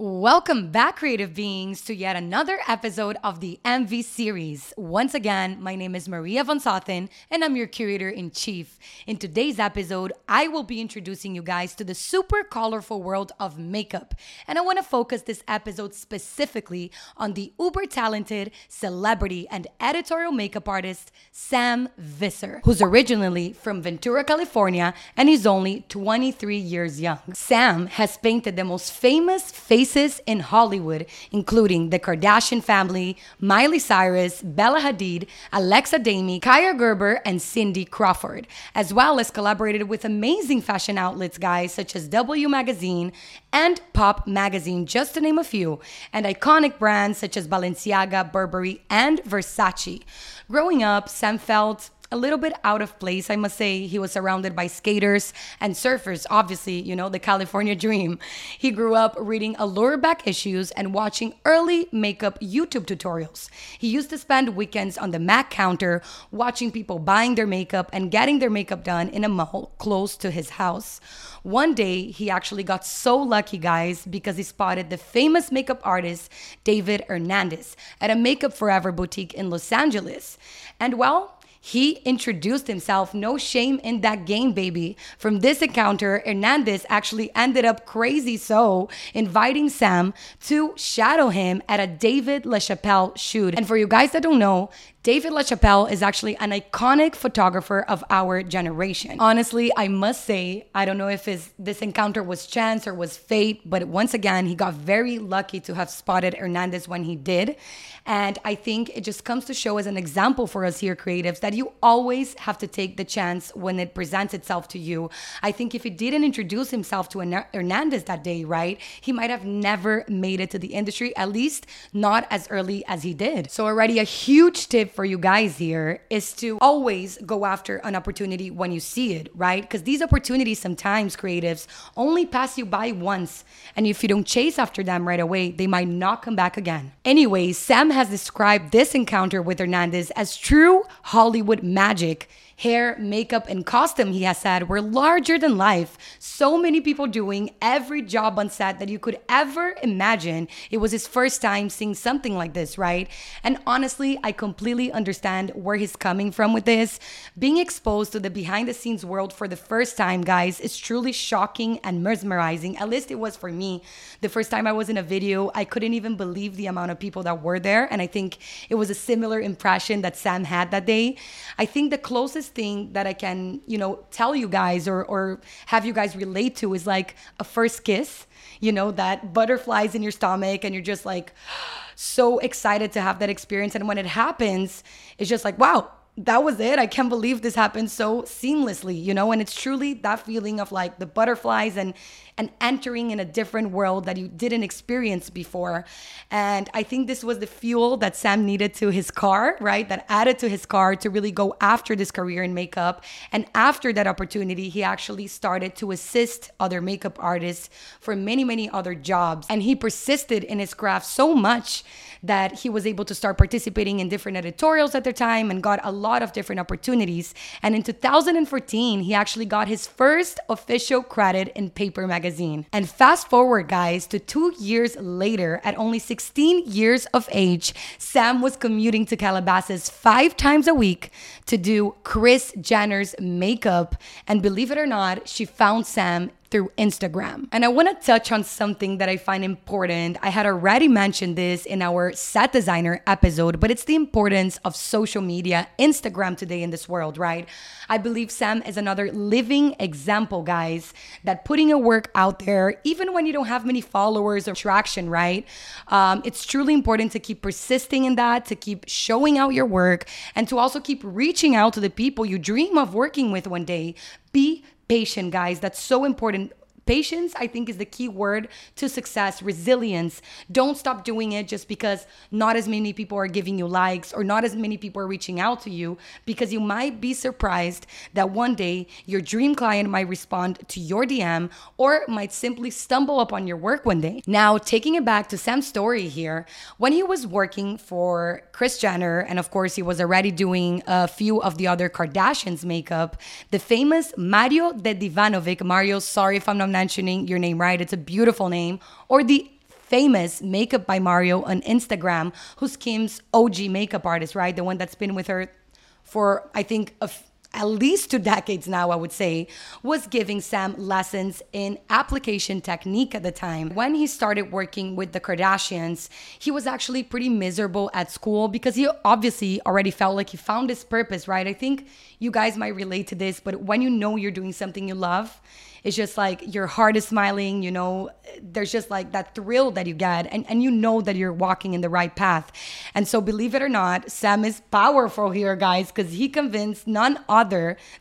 Welcome back, creative beings, to yet another episode of the MV series. Once again, my name is Maria von Sothen, and I'm your curator in chief. In today's episode, I will be introducing you guys to the super colorful world of makeup. And I want to focus this episode specifically on the uber talented celebrity and editorial makeup artist, Sam Visser, who's originally from Ventura, California, and is only 23 years young. Sam has painted the most famous face faces in Hollywood, including the Kardashian family, Miley Cyrus, Bella Hadid, Alexa Demie, Kaia Gerber, and Cindy Crawford, as well as collaborated with amazing fashion outlets, guys, such as W Magazine and Pop Magazine, just to name a few, and iconic brands such as Balenciaga, Burberry, and Versace. Growing up, Sam felt a little bit out of place, I must say. He was surrounded by skaters and surfers, obviously, you know, the California dream. He grew up reading Allure back issues and watching early makeup YouTube tutorials. He used to spend weekends on the Mac counter watching people buying their makeup and getting their makeup done in a mall close to his house. One day, he actually got so lucky, guys, because he spotted the famous makeup artist David Hernandez at a Makeup Forever boutique in Los Angeles. And well, he introduced himself. No shame in that game, baby. From this encounter, Hernandez actually ended up crazy so inviting Sam to shadow him at a David LaChapelle shoot. And for you guys that don't know, David LaChapelle is actually an iconic photographer of our generation. Honestly, I must say, I don't know if his, this encounter was chance or was fate, but once again, he got very lucky to have spotted Hernandez when he did. And I think it just comes to show as an example for us here, creatives, that you always have to take the chance when it presents itself to you. I think if he didn't introduce himself to Hernandez that day, right, he might have never made it to the industry, at least not as early as he did. So, already a huge tip for you guys here is to always go after an opportunity when you see it, right? Because these opportunities sometimes, creatives, only pass you by once. And if you don't chase after them right away, they might not come back again. Anyways, Sam has described this encounter with Hernandez as true Hollywood magic hair, makeup, and costume, he has said, were larger than life. So many people doing every job on set that you could ever imagine. It was his first time seeing something like this, right? And honestly, I completely understand where he's coming from with this. Being exposed to the behind the scenes world for the first time, guys, is truly shocking and mesmerizing. At least it was for me. The first time I was in a video, I couldn't even believe the amount of people that were there. And I think it was a similar impression that Sam had that day. I think the closest thing that I can, you know, tell you guys or or have you guys relate to is like a first kiss, you know, that butterflies in your stomach and you're just like so excited to have that experience and when it happens, it's just like, wow, that was it. I can't believe this happened so seamlessly, you know? And it's truly that feeling of like the butterflies and and entering in a different world that you didn't experience before. And I think this was the fuel that Sam needed to his car, right? That added to his car to really go after this career in makeup. And after that opportunity, he actually started to assist other makeup artists for many, many other jobs. And he persisted in his craft so much that he was able to start participating in different editorials at the time and got a lot of different opportunities. And in 2014, he actually got his first official credit in Paper magazine. And fast forward, guys, to two years later, at only 16 years of age, Sam was commuting to Calabasas five times a week to do Kris Jenner's makeup. And believe it or not, she found Sam through Instagram. And I want to touch on something that I find important. I had already mentioned this in our set designer episode, but it's the importance of social media, Instagram today in this world, right? I believe Sam is another living example, guys, that putting your work out there, even when you don't have many followers or traction, right? Um, it's truly important to keep persisting in that, to keep showing out your work, and to also keep reaching out to the people you dream of working with one day. Be patient, guys. That's so important. Patience, I think, is the key word to success. Resilience. Don't stop doing it just because not as many people are giving you likes or not as many people are reaching out to you, because you might be surprised that one day your dream client might respond to your DM or might simply stumble upon your work one day. Now, taking it back to Sam's story here, when he was working for Kris Jenner, and of course, he was already doing a few of the other Kardashians' makeup, the famous Mario Dedivanovic, Mario, sorry if I'm not mentioning your name right. It's a beautiful name. Or the famous Makeup by Mario on Instagram, who's Kim's OG makeup artist, right? The one that's been with her for, I think, a f- at least two decades now, I would say, was giving Sam lessons in application technique at the time. When he started working with the Kardashians, he was actually pretty miserable at school because he obviously already felt like he found his purpose, right? I think you guys might relate to this, but when you know you're doing something you love, it's just like your heart is smiling, you know, there's just like that thrill that you get and, and you know that you're walking in the right path. And so believe it or not, Sam is powerful here, guys, because he convinced none other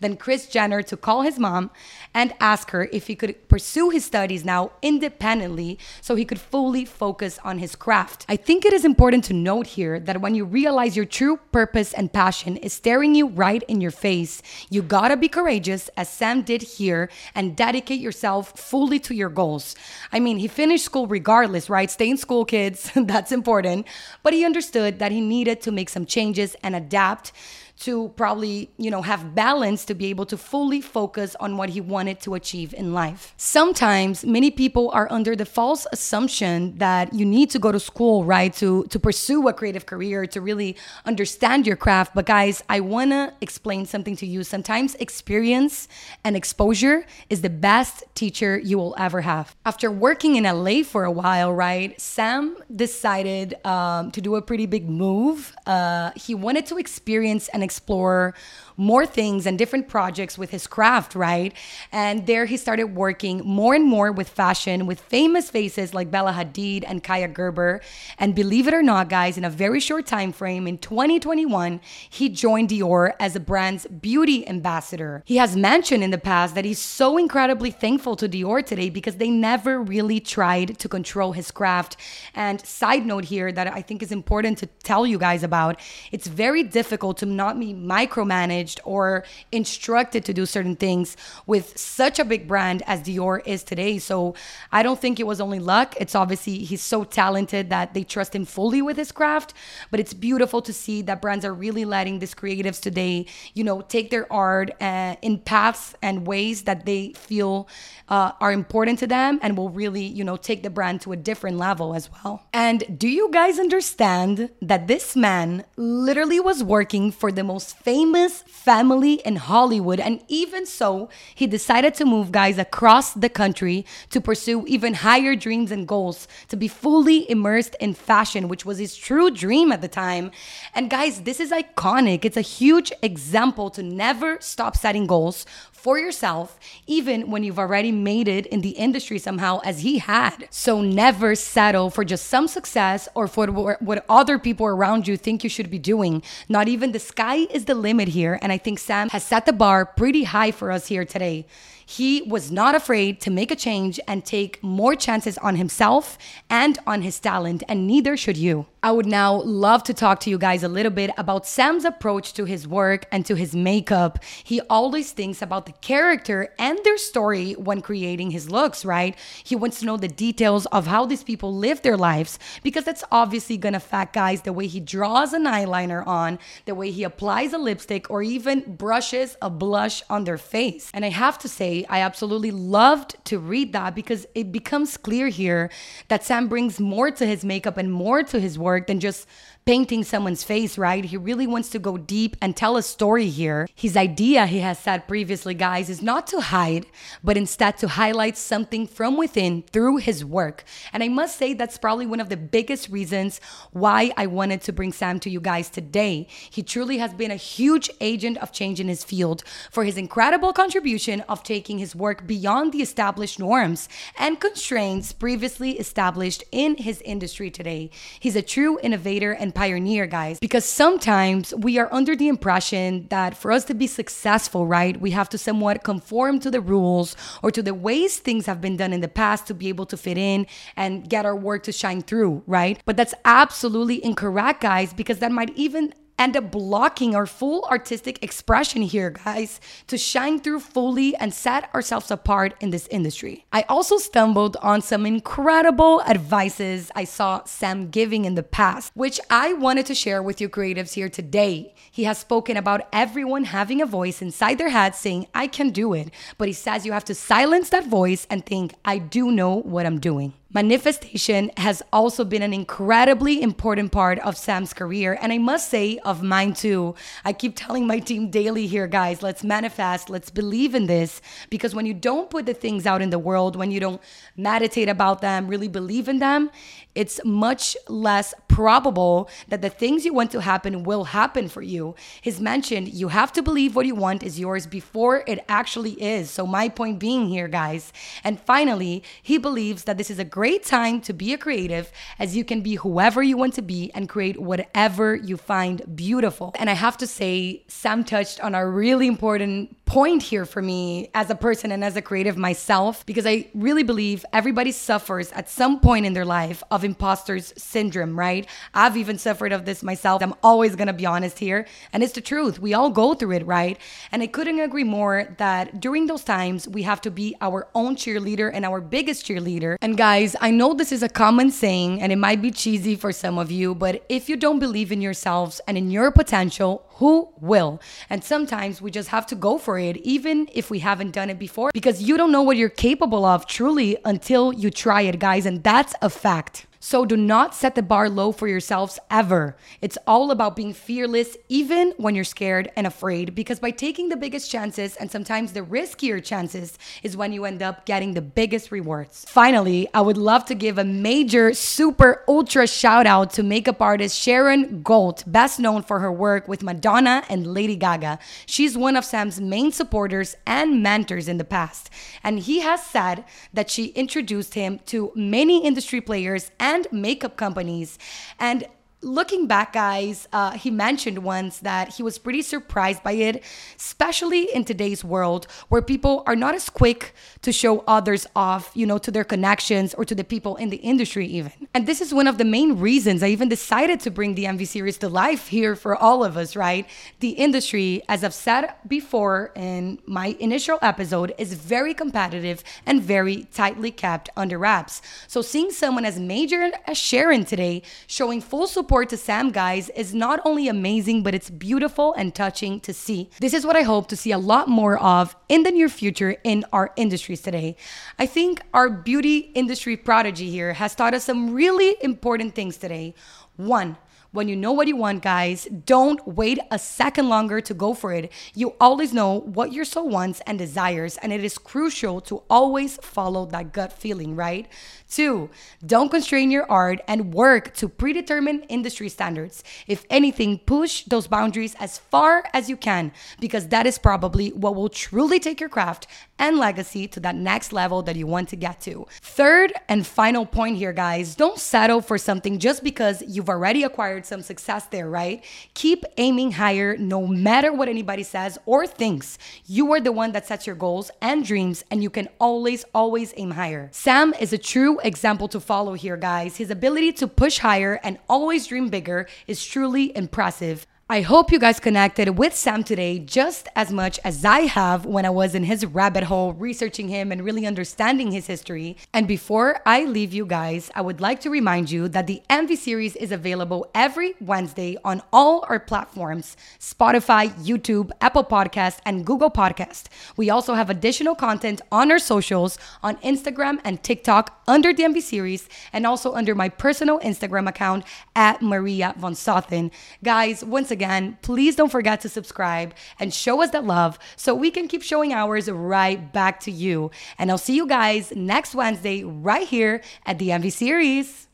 than Kris Jenner to call his mom and ask her if he could pursue his studies now independently so he could fully focus on his craft. I think it is important to note here that when you realize your true purpose and passion is staring you right in your face, you gotta be courageous, as Sam did here, and dedicate yourself fully to your goals. I mean, he finished school regardless, right? Stay in school, kids. That's important. But he understood that he needed to make some changes and adapt to probably, you know, have balance to be able to fully focus on what he wanted to achieve in life. Sometimes many people are under the false assumption that you need to go to school, right, to to pursue a creative career, to really understand your craft. But guys, I want to explain something to you. Sometimes experience and exposure is the best teacher you will ever have. After working in LA for a while, right, Sam decided um, to do a pretty big move. Uh, he wanted to experience and explore more things and different projects with his craft, right? And there he started working more and more with fashion with famous faces like Bella Hadid and Kaia Gerber. And believe it or not, guys, in a very short time frame in 2021, he joined Dior as the brand's beauty ambassador. He has mentioned in the past that he's so incredibly thankful to Dior today because they never really tried to control his craft. And side note here that I think is important to tell you guys about, it's very difficult to be micromanaged or instructed to do certain things with such a big brand as Dior is today. So I don't think it was only luck. It's obviously he's so talented that they trust him fully with his craft. But it's beautiful to see that brands are really letting these creatives today, you know, take their art uh, in paths and ways that they feel uh, are important to them and will really, you know, take the brand to a different level as well. And do you guys understand that this man literally was working for the most famous family in Hollywood? And even so, he decided to move guys across the country to pursue even higher dreams and goals, to be fully immersed in fashion, which was his true dream at the time. And guys, this is iconic. It's a huge example to never stop setting goals, for yourself, even when you've already made it in the industry somehow, as he had. So never settle for just some success or for what other people around you think you should be doing. Not even the sky is the limit here. And I think Sam has set the bar pretty high for us here today. He was not afraid to make a change and take more chances on himself and on his talent, and neither should you. I would now love to talk to you guys a little bit about Sam's approach to his work and to his makeup. He always thinks about the character and their story when creating his looks, right? He wants to know the details of how these people live their lives because that's obviously gonna affect guys the way he draws an eyeliner on, the way he applies a lipstick, or even brushes a blush on their face. And I have to say, I absolutely loved to read that because it becomes clear here that Sam brings more to his makeup and more to his work than just painting someone's face, right? He really wants to go deep and tell a story here. His idea, he has said previously, guys, is not to hide, but instead to highlight something from within through his work. And I must say, that's probably one of the biggest reasons why I wanted to bring Sam to you guys today. He truly has been a huge agent of change in his field for his incredible contribution of taking his work beyond the established norms and constraints previously established in his industry today. He's a true innovator and pioneer, guys, because sometimes we are under the impression that for us to be successful, right, we have to somewhat conform to the rules or to the ways things have been done in the past to be able to fit in and get our work to shine through, right? But that's absolutely incorrect, guys, because that might even end up blocking our full artistic expression here, guys, to shine through fully and set ourselves apart in this industry. I also stumbled on some incredible advices I saw Sam giving in the past, which I wanted to share with you creatives here today. He has spoken about everyone having a voice inside their head saying, I can do it. But he says you have to silence that voice and think, I do know what I'm doing. Manifestation has also been an incredibly important part of Sam's career, and I must say, of mine too. I keep telling my team daily here, guys, let's manifest, let's believe in this, because when you don't put the things out in the world, when you don't meditate about them, really believe in them, it's much less probable that the things you want to happen will happen for you. He's mentioned you have to believe what you want is yours before it actually is. So, my point being here, guys. And finally, he believes that this is a great time to be a creative as you can be whoever you want to be and create whatever you find beautiful. And I have to say, Sam touched on a really important point here for me as a person and as a creative myself, because I really believe everybody suffers at some point in their life of imposter's syndrome, right? I've even suffered of this myself. I'm always gonna be honest here. And it's the truth. We all go through it, right? And I couldn't agree more that during those times, we have to be our own cheerleader and our biggest cheerleader. And guys, I know this is a common saying and it might be cheesy for some of you, but if you don't believe in yourselves and in your potential, who will? And sometimes we just have to go for it, even if we haven't done it before, because you don't know what you're capable of truly until you try it, guys. And that's a fact. So do not set the bar low for yourselves ever. It's all about being fearless, even when you're scared and afraid, because by taking the biggest chances and sometimes the riskier chances is when you end up getting the biggest rewards. Finally, I would love to give a major, super, ultra shout out to makeup artist Sharon Gault, best known for her work with Madonna and Lady Gaga. She's one of Sam's main supporters and mentors in the past. And he has said that she introduced him to many industry players and and makeup companies. And looking back, guys, uh, he mentioned once that he was pretty surprised by it, especially in today's world where people are not as quick to show others off, you know, to their connections or to the people in the industry, even. And this is one of the main reasons I even decided to bring the MV series to life here for all of us, right? The industry, as I've said before in my initial episode, is very competitive and very tightly kept under wraps. So seeing someone as major as Sharon today showing full support to Sam, guys, is not only amazing, but it's beautiful and touching to see. This is what I hope to see a lot more of in the near future in our industries today. I think our beauty industry prodigy here has taught us some really important things today. One, when you know what you want, guys, don't wait a second longer to go for it. You always know what your soul wants and desires, and it is crucial to always follow that gut feeling, right? Two, don't constrain your art and work to predetermined industry standards. If anything, push those boundaries as far as you can because that is probably what will truly take your craft and legacy to that next level that you want to get to. Third and final point here, guys don't settle for something just because you've already acquired some success there, right? Keep aiming higher no matter what anybody says or thinks. You are the one that sets your goals and dreams, and you can always, always aim higher. Sam is a true example to follow here, guys. His ability to push higher and always dream bigger is truly impressive. I hope you guys connected with Sam today just as much as I have when I was in his rabbit hole researching him and really understanding his history. And before I leave you guys, I would like to remind you that the MV series is available every Wednesday on all our platforms Spotify, YouTube, Apple Podcast, and Google Podcast. We also have additional content on our socials on Instagram and TikTok under the MV series and also under my personal Instagram account at Maria Von Sothen. Guys, once again, please don't forget to subscribe and show us that love so we can keep showing ours right back to you. And I'll see you guys next Wednesday right here at the MV Series.